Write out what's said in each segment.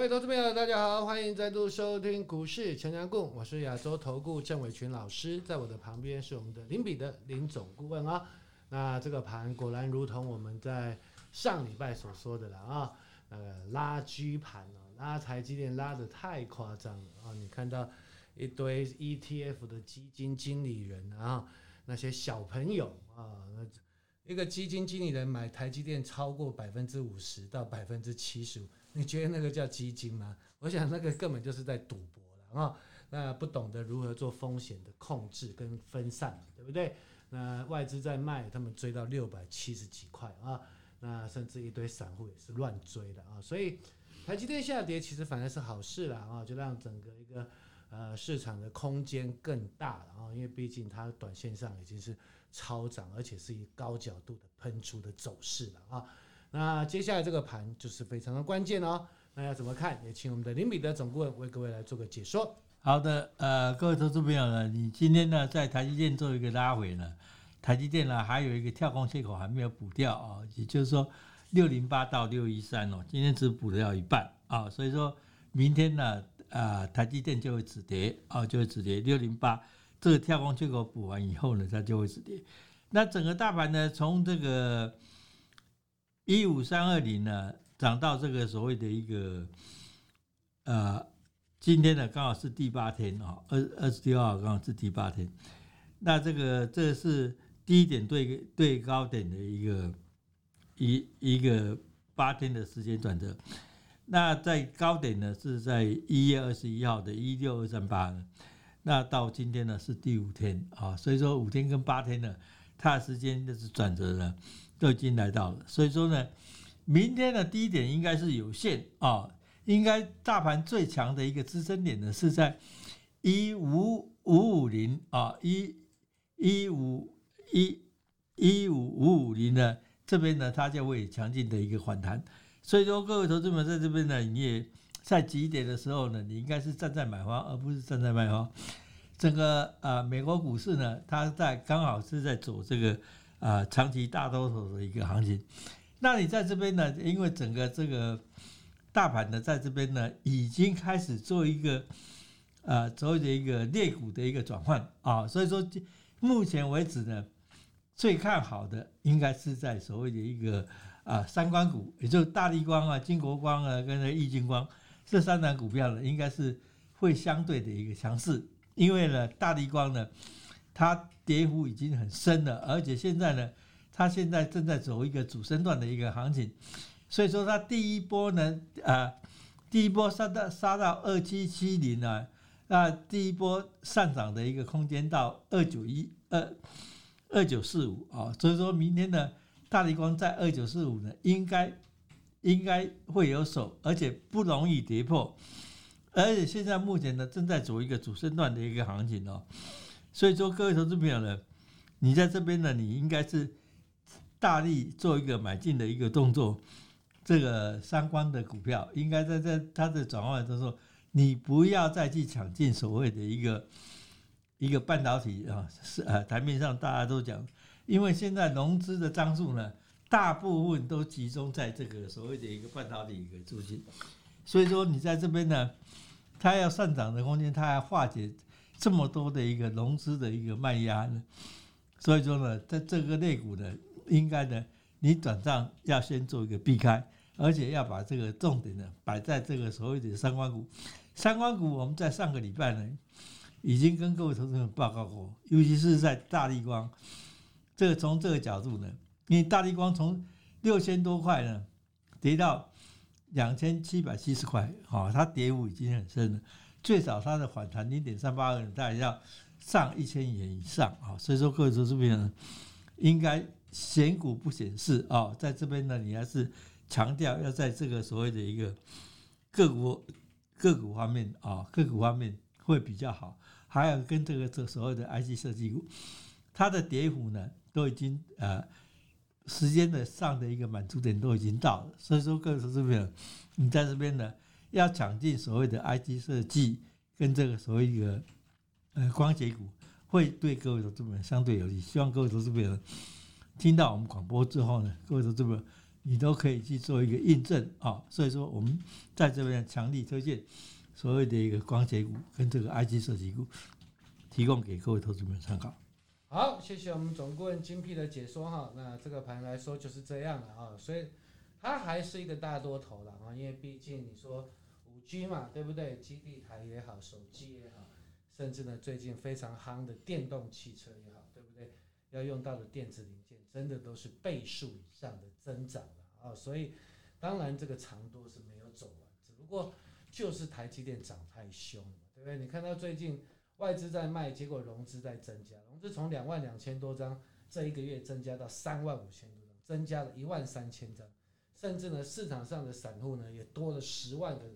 各位投资朋友，大家好，欢迎再度收听股市强强共，我是亚洲投顾郑伟群老师，在我的旁边是我们的林彼得林总顾问啊。那这个盘果然如同我们在上礼拜所说的了啊，那个拉锯盘哦，拉台积电拉得太夸张了啊！你看到一堆 ETF 的基金经理人啊，那些小朋友啊，那一个基金经理人买台积电超过百分之五十到百分之七十五。你觉得那个叫基金吗？我想那个根本就是在赌博了啊！那不懂得如何做风险的控制跟分散，对不对？那外资在卖，他们追到六百七十几块啊！那甚至一堆散户也是乱追的啊！所以台积电下跌其实反而是好事了啊！就让整个一个呃市场的空间更大了啊！因为毕竟它短线上已经是超涨，而且是以高角度的喷出的走势了啊！那接下来这个盘就是非常的关键哦。那要怎么看？也请我们的林彼得总顾问为各位来做个解说。好的，呃，各位投资朋友呢，你今天呢在台积电做一个拉回呢，台积电呢还有一个跳空缺口还没有补掉啊，也就是说六零八到六一三哦，今天只补掉一半啊，所以说明天呢、呃、台积电就会止跌啊，就会止跌六零八这个跳空缺口补完以后呢，它就会止跌。那整个大盘呢，从这个。一五三二零呢，涨到这个所谓的一个，呃，今天呢刚好是第八天啊，二二十六号刚好是第八天。那这个这是低点对对高点的一个一一个八天的时间转折。那在高点呢是在一月二十一号的一六二三八，那到今天呢是第五天啊，所以说五天跟八天呢，它的时间就是转折了。都已经来到了，所以说呢，明天的低点应该是有限啊，应该大盘最强的一个支撑点呢是在一五五五零啊，一一五一一五五五零呢这边呢它就会强劲的一个反弹，所以说各位投资们在这边呢，你也在低点的时候呢，你应该是站在买方而不是站在卖方。整个啊美国股市呢，它在刚好是在走这个。啊，长期大多头的一个行情，那你在这边呢？因为整个这个大盘呢，在这边呢，已经开始做一个呃所谓的一个裂股的一个转换啊，所以说目前为止呢，最看好的应该是在所谓的一个啊三光股，也就是大立光啊、金国光啊跟那个亿晶光这三档股票呢，应该是会相对的一个强势，因为呢，大立光呢。它跌幅已经很深了，而且现在呢，它现在正在走一个主升段的一个行情，所以说它第一波呢，啊，第一波杀到杀到二七七零啊，那第一波上涨的一个空间到二九一二二九四五啊，所以说明天呢，大立光在二九四五呢，应该应该会有手，而且不容易跌破，而且现在目前呢，正在走一个主升段的一个行情哦。所以说，各位投资朋友呢，你在这边呢，你应该是大力做一个买进的一个动作。这个相关的股票，应该在在它的转换的时候，你不要再去抢进所谓的一个一个半导体啊，是啊，台面上大家都讲，因为现在融资的张数呢，大部分都集中在这个所谓的一个半导体一个资金。所以说，你在这边呢，它要上涨的空间，它要化解。这么多的一个融资的一个卖压呢，所以说呢，在这个类股呢，应该呢，你转账要先做一个避开，而且要把这个重点呢摆在这个所谓的三观股。三观股我们在上个礼拜呢，已经跟各位投资人报告过，尤其是在大立光，这个从这个角度呢，因为大立光从六千多块呢跌到两千七百七十块，啊，它跌幅已经很深了。最少它的反弹零点三八二，大概要上一千元以上啊，所以说各位投资朋友，应该选股不选市啊，在这边呢，你还是强调要在这个所谓的一个个股个股方面啊，个股方面会比较好，还有跟这个这所谓的 IC 设计股，它的跌幅呢都已经呃时间的上的一个满足点都已经到了，所以说各位投资朋友，你在这边呢。要抢进所谓的 IC 设计跟这个所谓一个呃光学股，会对各位投资者相对有利。希望各位投资者听到我们广播之后呢，各位投资者你都可以去做一个印证啊。所以说，我们在这边强力推荐所谓的一个光学股跟这个 IC 设计股，提供给各位投资朋友参考。好，谢谢我们总顾问精辟的解说哈。那这个盘来说就是这样的啊，所以它还是一个大多头了啊，因为毕竟你说五 G 嘛，对不对？基地台也好，手机也好，甚至呢最近非常夯的电动汽车也好，对不对？要用到的电子零件真的都是倍数以上的增长了啊，所以当然这个长多是没有走完，只不过就是台积电涨太凶了，对不对？你看到最近。外资在卖，结果融资在增加，融资从两万两千多张，这一个月增加到三万五千多张，增加了一万三千张，甚至呢，市场上的散户呢也多了十万个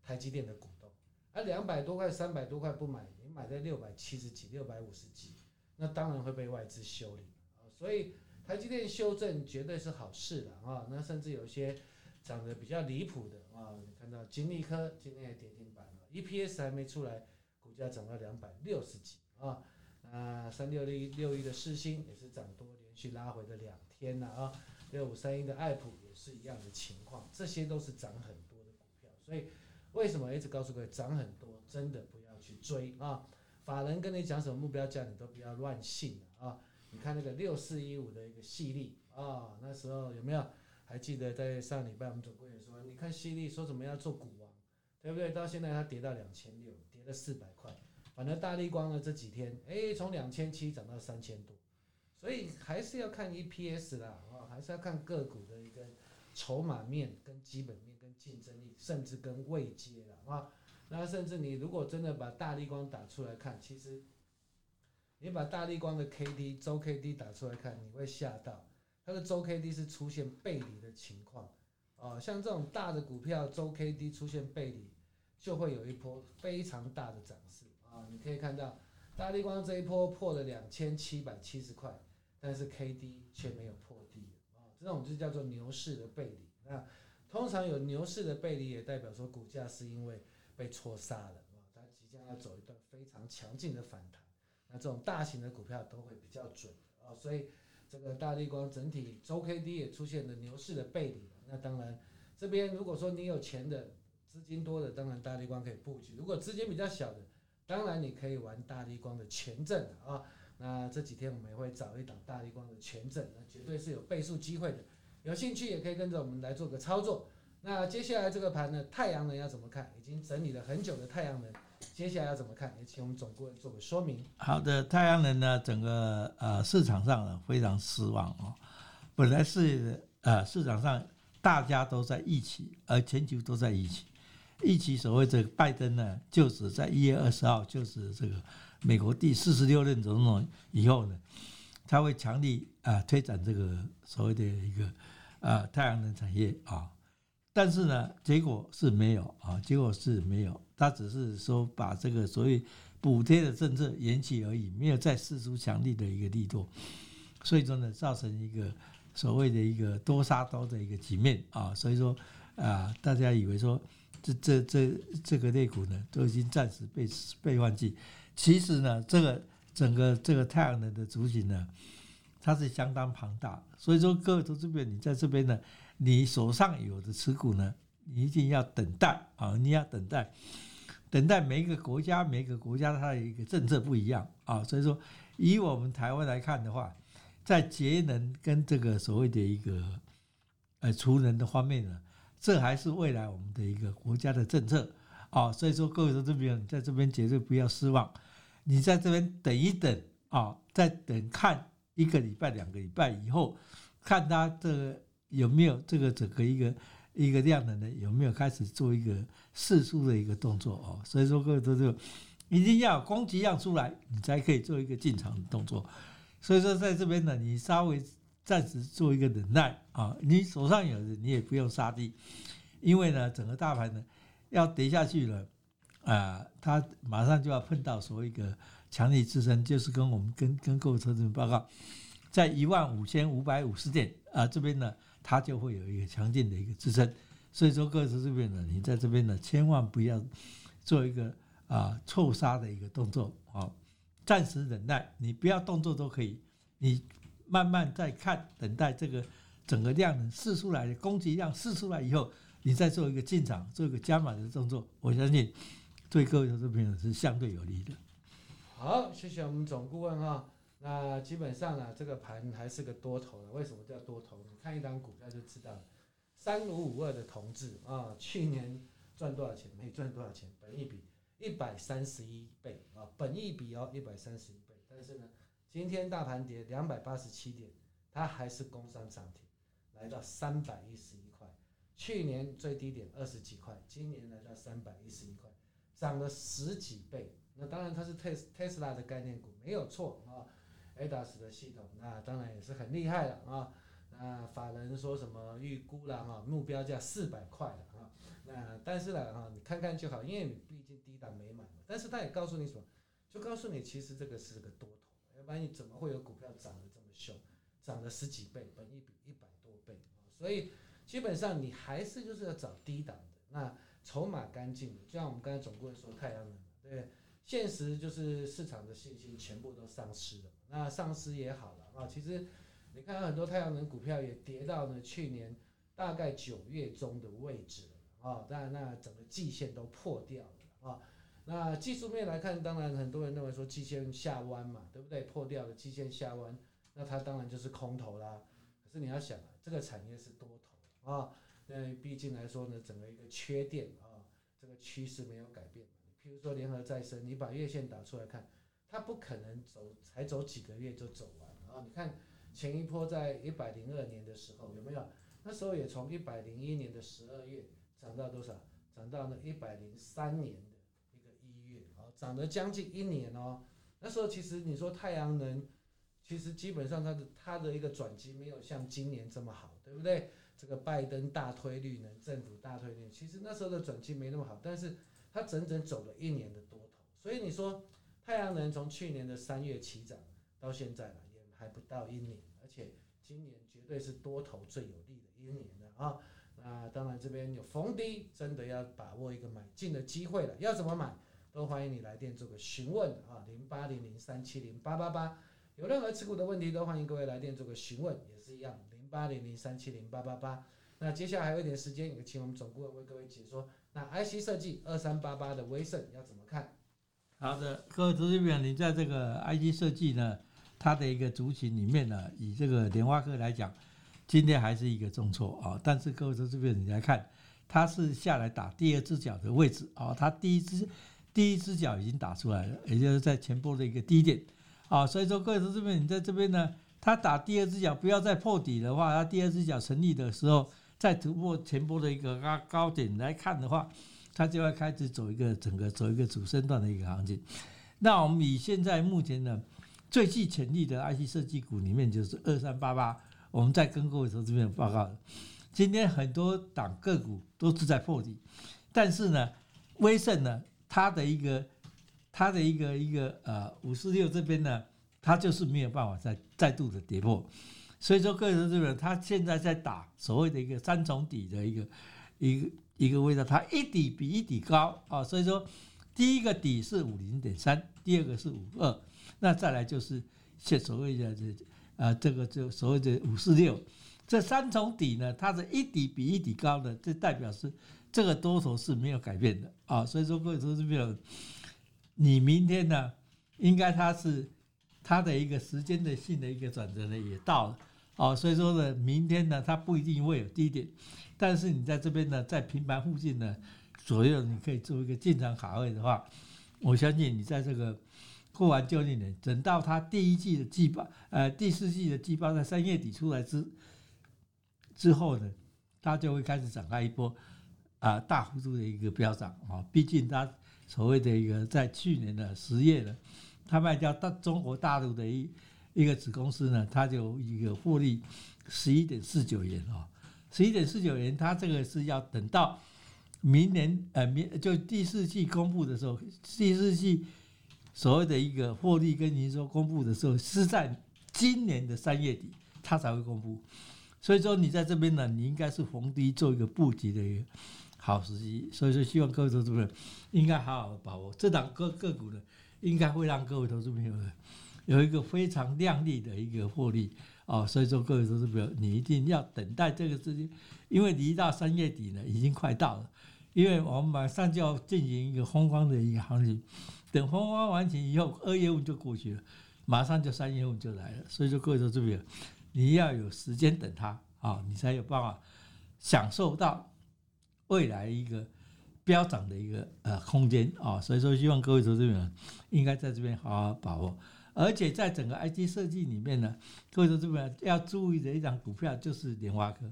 台积电的股东，而两百多块、三百多块不买，你买在六百七十几、六百五十几，那当然会被外资修理。所以台积电修正绝对是好事的啊。那甚至有些涨得比较离谱的啊，你看到晶利科今天也跌停板了，EPS 还没出来。股价涨到两百六十几啊，那三六六六一的世芯也是涨多，连续拉回了两天了啊，六五三一的爱普也是一样的情况，这些都是涨很多的股票，所以为什么一直告诉各位涨很多，真的不要去追啊？法人跟你讲什么目标价，你都不要乱信啊！你看那个六四一五的一个细粒啊，那时候有没有还记得在上礼拜我们总归也说，你看细粒说怎么要做股王，对不对？到现在它跌到两千六。跌了四百块，反正大立光呢这几天，哎，从两千七涨到三千多，所以还是要看 EPS 啦，还是要看个股的一个筹码面、跟基本面、跟竞争力，甚至跟位阶啦，啊，那甚至你如果真的把大立光打出来看，其实你把大立光的 K D 周 K D 打出来看，你会吓到，它的周 K D 是出现背离的情况，啊，像这种大的股票周 K D 出现背离。就会有一波非常大的涨势啊！你可以看到，大立光这一波破了两千七百七十块，但是 K D 却没有破！这种就叫做牛市的背离。那通常有牛市的背离，也代表说股价是因为被戳杀了！它即将要走一段非常强劲的反弹。那这种大型的股票都会比较准啊！所以这个大立光整体周 K D 也出现了牛市的背离。那当然，这边如果说你有钱的。资金多的当然大立光可以布局，如果资金比较小的，当然你可以玩大立光的权证啊。那这几天我们也会找一档大立光的权证，那绝对是有倍数机会的。有兴趣也可以跟着我们来做个操作。那接下来这个盘呢，太阳能要怎么看？已经整理了很久的太阳能，接下来要怎么看？也请我们总顾问做个说明。好的，太阳能呢，整个呃市场上呢非常失望哦。本来是呃市场上大家都在一起，而全球都在一起。一起所谓这个拜登呢，就是在一月二十号，就是这个美国第四十六任总统以后呢，他会强力啊推展这个所谓的一个啊太阳能产业啊，但是呢，结果是没有啊，结果是没有，他只是说把这个所谓补贴的政策延期而已，没有再释出强力的一个力度，所以说呢，造成一个所谓的一个多杀多的一个局面啊，所以说啊，大家以为说。这这这这个类股呢，都已经暂时被被忘记。其实呢，这个整个这个太阳能的族群呢，它是相当庞大。所以说，各位投资者，你在这边呢，你手上有的持股呢，你一定要等待啊！你要等待，等待每一个国家，每一个国家它的一个政策不一样啊。所以说，以我们台湾来看的话，在节能跟这个所谓的一个呃储能的方面呢。这还是未来我们的一个国家的政策啊，所以说各位说这边你在这边绝对不要失望，你在这边等一等啊，再等看一个礼拜、两个礼拜以后，看它这个有没有这个整个一个一个量能呢，有没有开始做一个试出的一个动作哦。所以说各位说这个一定要供给量出来，你才可以做一个进场的动作。所以说在这边呢，你稍微。暂时做一个忍耐啊，你手上有的你也不用杀低，因为呢，整个大盘呢要跌下去了啊，它马上就要碰到所谓一个强力支撑，就是跟我们跟跟各位投资人报告，在一万五千五百五十点啊这边呢，它就会有一个强劲的一个支撑，所以说各位投资人呢，你在这边呢千万不要做一个啊错杀的一个动作啊，暂时忍耐，你不要动作都可以，你。慢慢再看，等待这个整个量释出来的供给量释出来以后，你再做一个进场，做一个加码的动作，我相信对各位投资朋友是相对有利的。好，谢谢我们总顾问哈。那基本上呢，这个盘还是个多头的。为什么叫多头？你看一档股票就知道了。三五五二的同志啊，去年赚多少钱？没赚多少钱，本一比一百三十一倍啊，本一比哦一百三十一倍。但是呢，今天大盘跌两百八十七点，它还是攻上涨停，来到三百一十一块。去年最低点二十几块，今年来到三百一十一块，涨了十几倍。那当然它是特特斯拉的概念股，没有错啊。ADAS 的系统，那当然也是很厉害了啊。那法人说什么预估了哈，目标价四百块了啊。那但是呢哈，你看看就好，因为你毕竟低档没买嘛。但是他也告诉你什么？就告诉你其实这个是个多头，要不然你怎么会有股票涨得这么凶，涨了十几倍，本一比一百多倍啊。所以基本上你还是就是要找低档的，那筹码干净的，就像我们刚才总顾问说太阳能，对。现实就是市场的信心全部都丧失了，那丧失也好了啊。其实你看很多太阳能股票也跌到了去年大概九月中的位置了啊，当然那整个季线都破掉了啊。那技术面来看，当然很多人认为说季线下弯嘛，对不对？破掉了季线下弯，那它当然就是空头啦。可是你要想啊，这个产业是多头啊，那毕竟来说呢，整个一个缺电啊，这个趋势没有改变。比如说联合再生，你把月线打出来看，它不可能走，才走几个月就走完啊！你看前一波在一百零二年的时候有没有？那时候也从一百零一年的十二月涨到多少？涨到了一百零三年的一个一月啊，涨了将近一年哦。那时候其实你说太阳能，其实基本上它的它的一个转机没有像今年这么好，对不对？这个拜登大推绿能，政府大推绿，其实那时候的转机没那么好，但是。它整整走了一年的多头，所以你说太阳能从去年的三月起涨到现在了，也还不到一年，而且今年绝对是多头最有利的一年了啊！那当然这边有逢低，真的要把握一个买进的机会了。要怎么买？都欢迎你来电做个询问啊，零八零零三七零八八八。有任何持股的问题，都欢迎各位来电做个询问，也是一样，八零零三七零八八八。那接下来还有一点时间，也请我们总顾问为各位解说。那 IC 设计二三八八的威盛要怎么看？好的，各位投资朋友，你在这个 IC 设计呢，它的一个族群里面呢，以这个联发科来讲，今天还是一个重挫啊。但是各位投资朋友，你来看，它是下来打第二只脚的位置啊，它第一只第一只脚已经打出来了，也就是在前波的一个低点啊。所以说，各位投资朋友，你在这边呢，它打第二只脚，不要再破底的话，它第二只脚成立的时候。再突破前波的一个高高点来看的话，它就会开始走一个整个走一个主升段的一个行情。那我们以现在目前呢最具潜力的 IC 设计股里面，就是二三八八。我们在跟各位投资朋友报告，今天很多档个股都是在破底，但是呢，威盛呢，它的一个它的一个一个呃五四六这边呢，它就是没有办法再再度的跌破。所以说，个人这个他现在在打所谓的一个三重底的一个一个一个位置，它一底比一底高啊。所以说，第一个底是五零点三，第二个是五二，那再来就是现所谓的这啊这个就所谓的五四六，这三重底呢，它的一底比一底高的，这代表是这个多头是没有改变的啊。所以说，各位投资朋友，你明天呢，应该它是它的一个时间的性的一个转折呢也到了。哦，所以说呢，明天呢，它不一定会有低点，但是你在这边呢，在平盘附近呢左右，你可以做一个进场卡位的话，我相信你在这个过完旧历年，等到它第一季的季报，呃，第四季的季报在三月底出来之之后呢，它就会开始展开一波啊、大幅度的一个飙涨啊，毕竟它所谓的一个在去年的十月呢，它卖掉大中国大陆的一。一个子公司呢，它就一个获利十一点四九元啊，十一点四九元，它这个是要等到明年呃明就第四季公布的时候，第四季所谓的一个获利跟营收公布的时候，是在今年的三月底，它才会公布。所以说你在这边呢，你应该是逢低做一个布局的一个好时机。所以说希望各位投资朋友应该好好把握这档个个股呢，应该会让各位投资朋友。有一个非常亮丽的一个获利哦，所以说各位投资朋友，你一定要等待这个资金，因为离到三月底呢，已经快到了，因为我们马上就要进行一个风光的一个行情，等风光完成以后，二月份就过去了，马上就三月份就来了，所以说各位投资朋友，你要有时间等它啊，你才有办法享受到未来一个飙涨的一个呃空间啊，所以说希望各位投资者应该在这边好好把握。而且在整个 IC 设计里面呢，各位投资者要注意的一张股票就是联发科。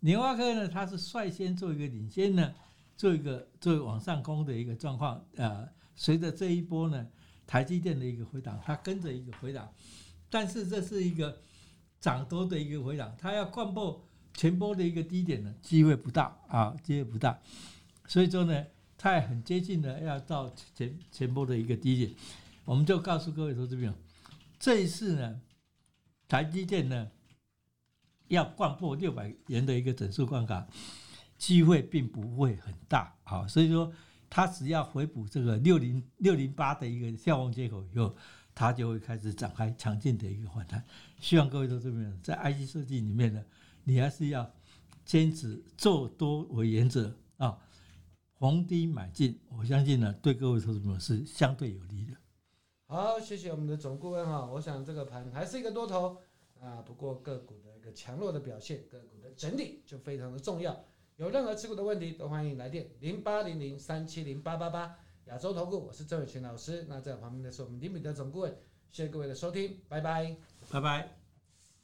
联发科呢，它是率先做一个领先呢，做一个做一个往上攻的一个状况。呃，随着这一波呢，台积电的一个回档，它跟着一个回档，但是这是一个涨多的一个回档，它要灌破前波的一个低点呢，机会不大啊，机会不大。所以说呢，它也很接近的要到前前波的一个低点。我们就告诉各位投资朋友，这一次呢，台积电呢要贯破六百元的一个整数关卡，机会并不会很大啊。所以说，它只要回补这个六零六零八的一个跳空缺口以后，它就会开始展开强劲的一个反弹。希望各位投资朋友在 IC 设计里面呢，你还是要坚持做多为原则啊，逢低买进。我相信呢，对各位投资朋友是相对有利的。好，谢谢我们的总顾问哈。我想这个盘还是一个多头啊，不过个股的一个强弱的表现，个股的整理就非常的重要。有任何持股的问题，都欢迎来电零八零零三七零八八八。亚洲投顾，我是郑伟群老师。那在我旁边的是我们林彼得总顾问。谢谢各位的收听，拜拜，拜拜。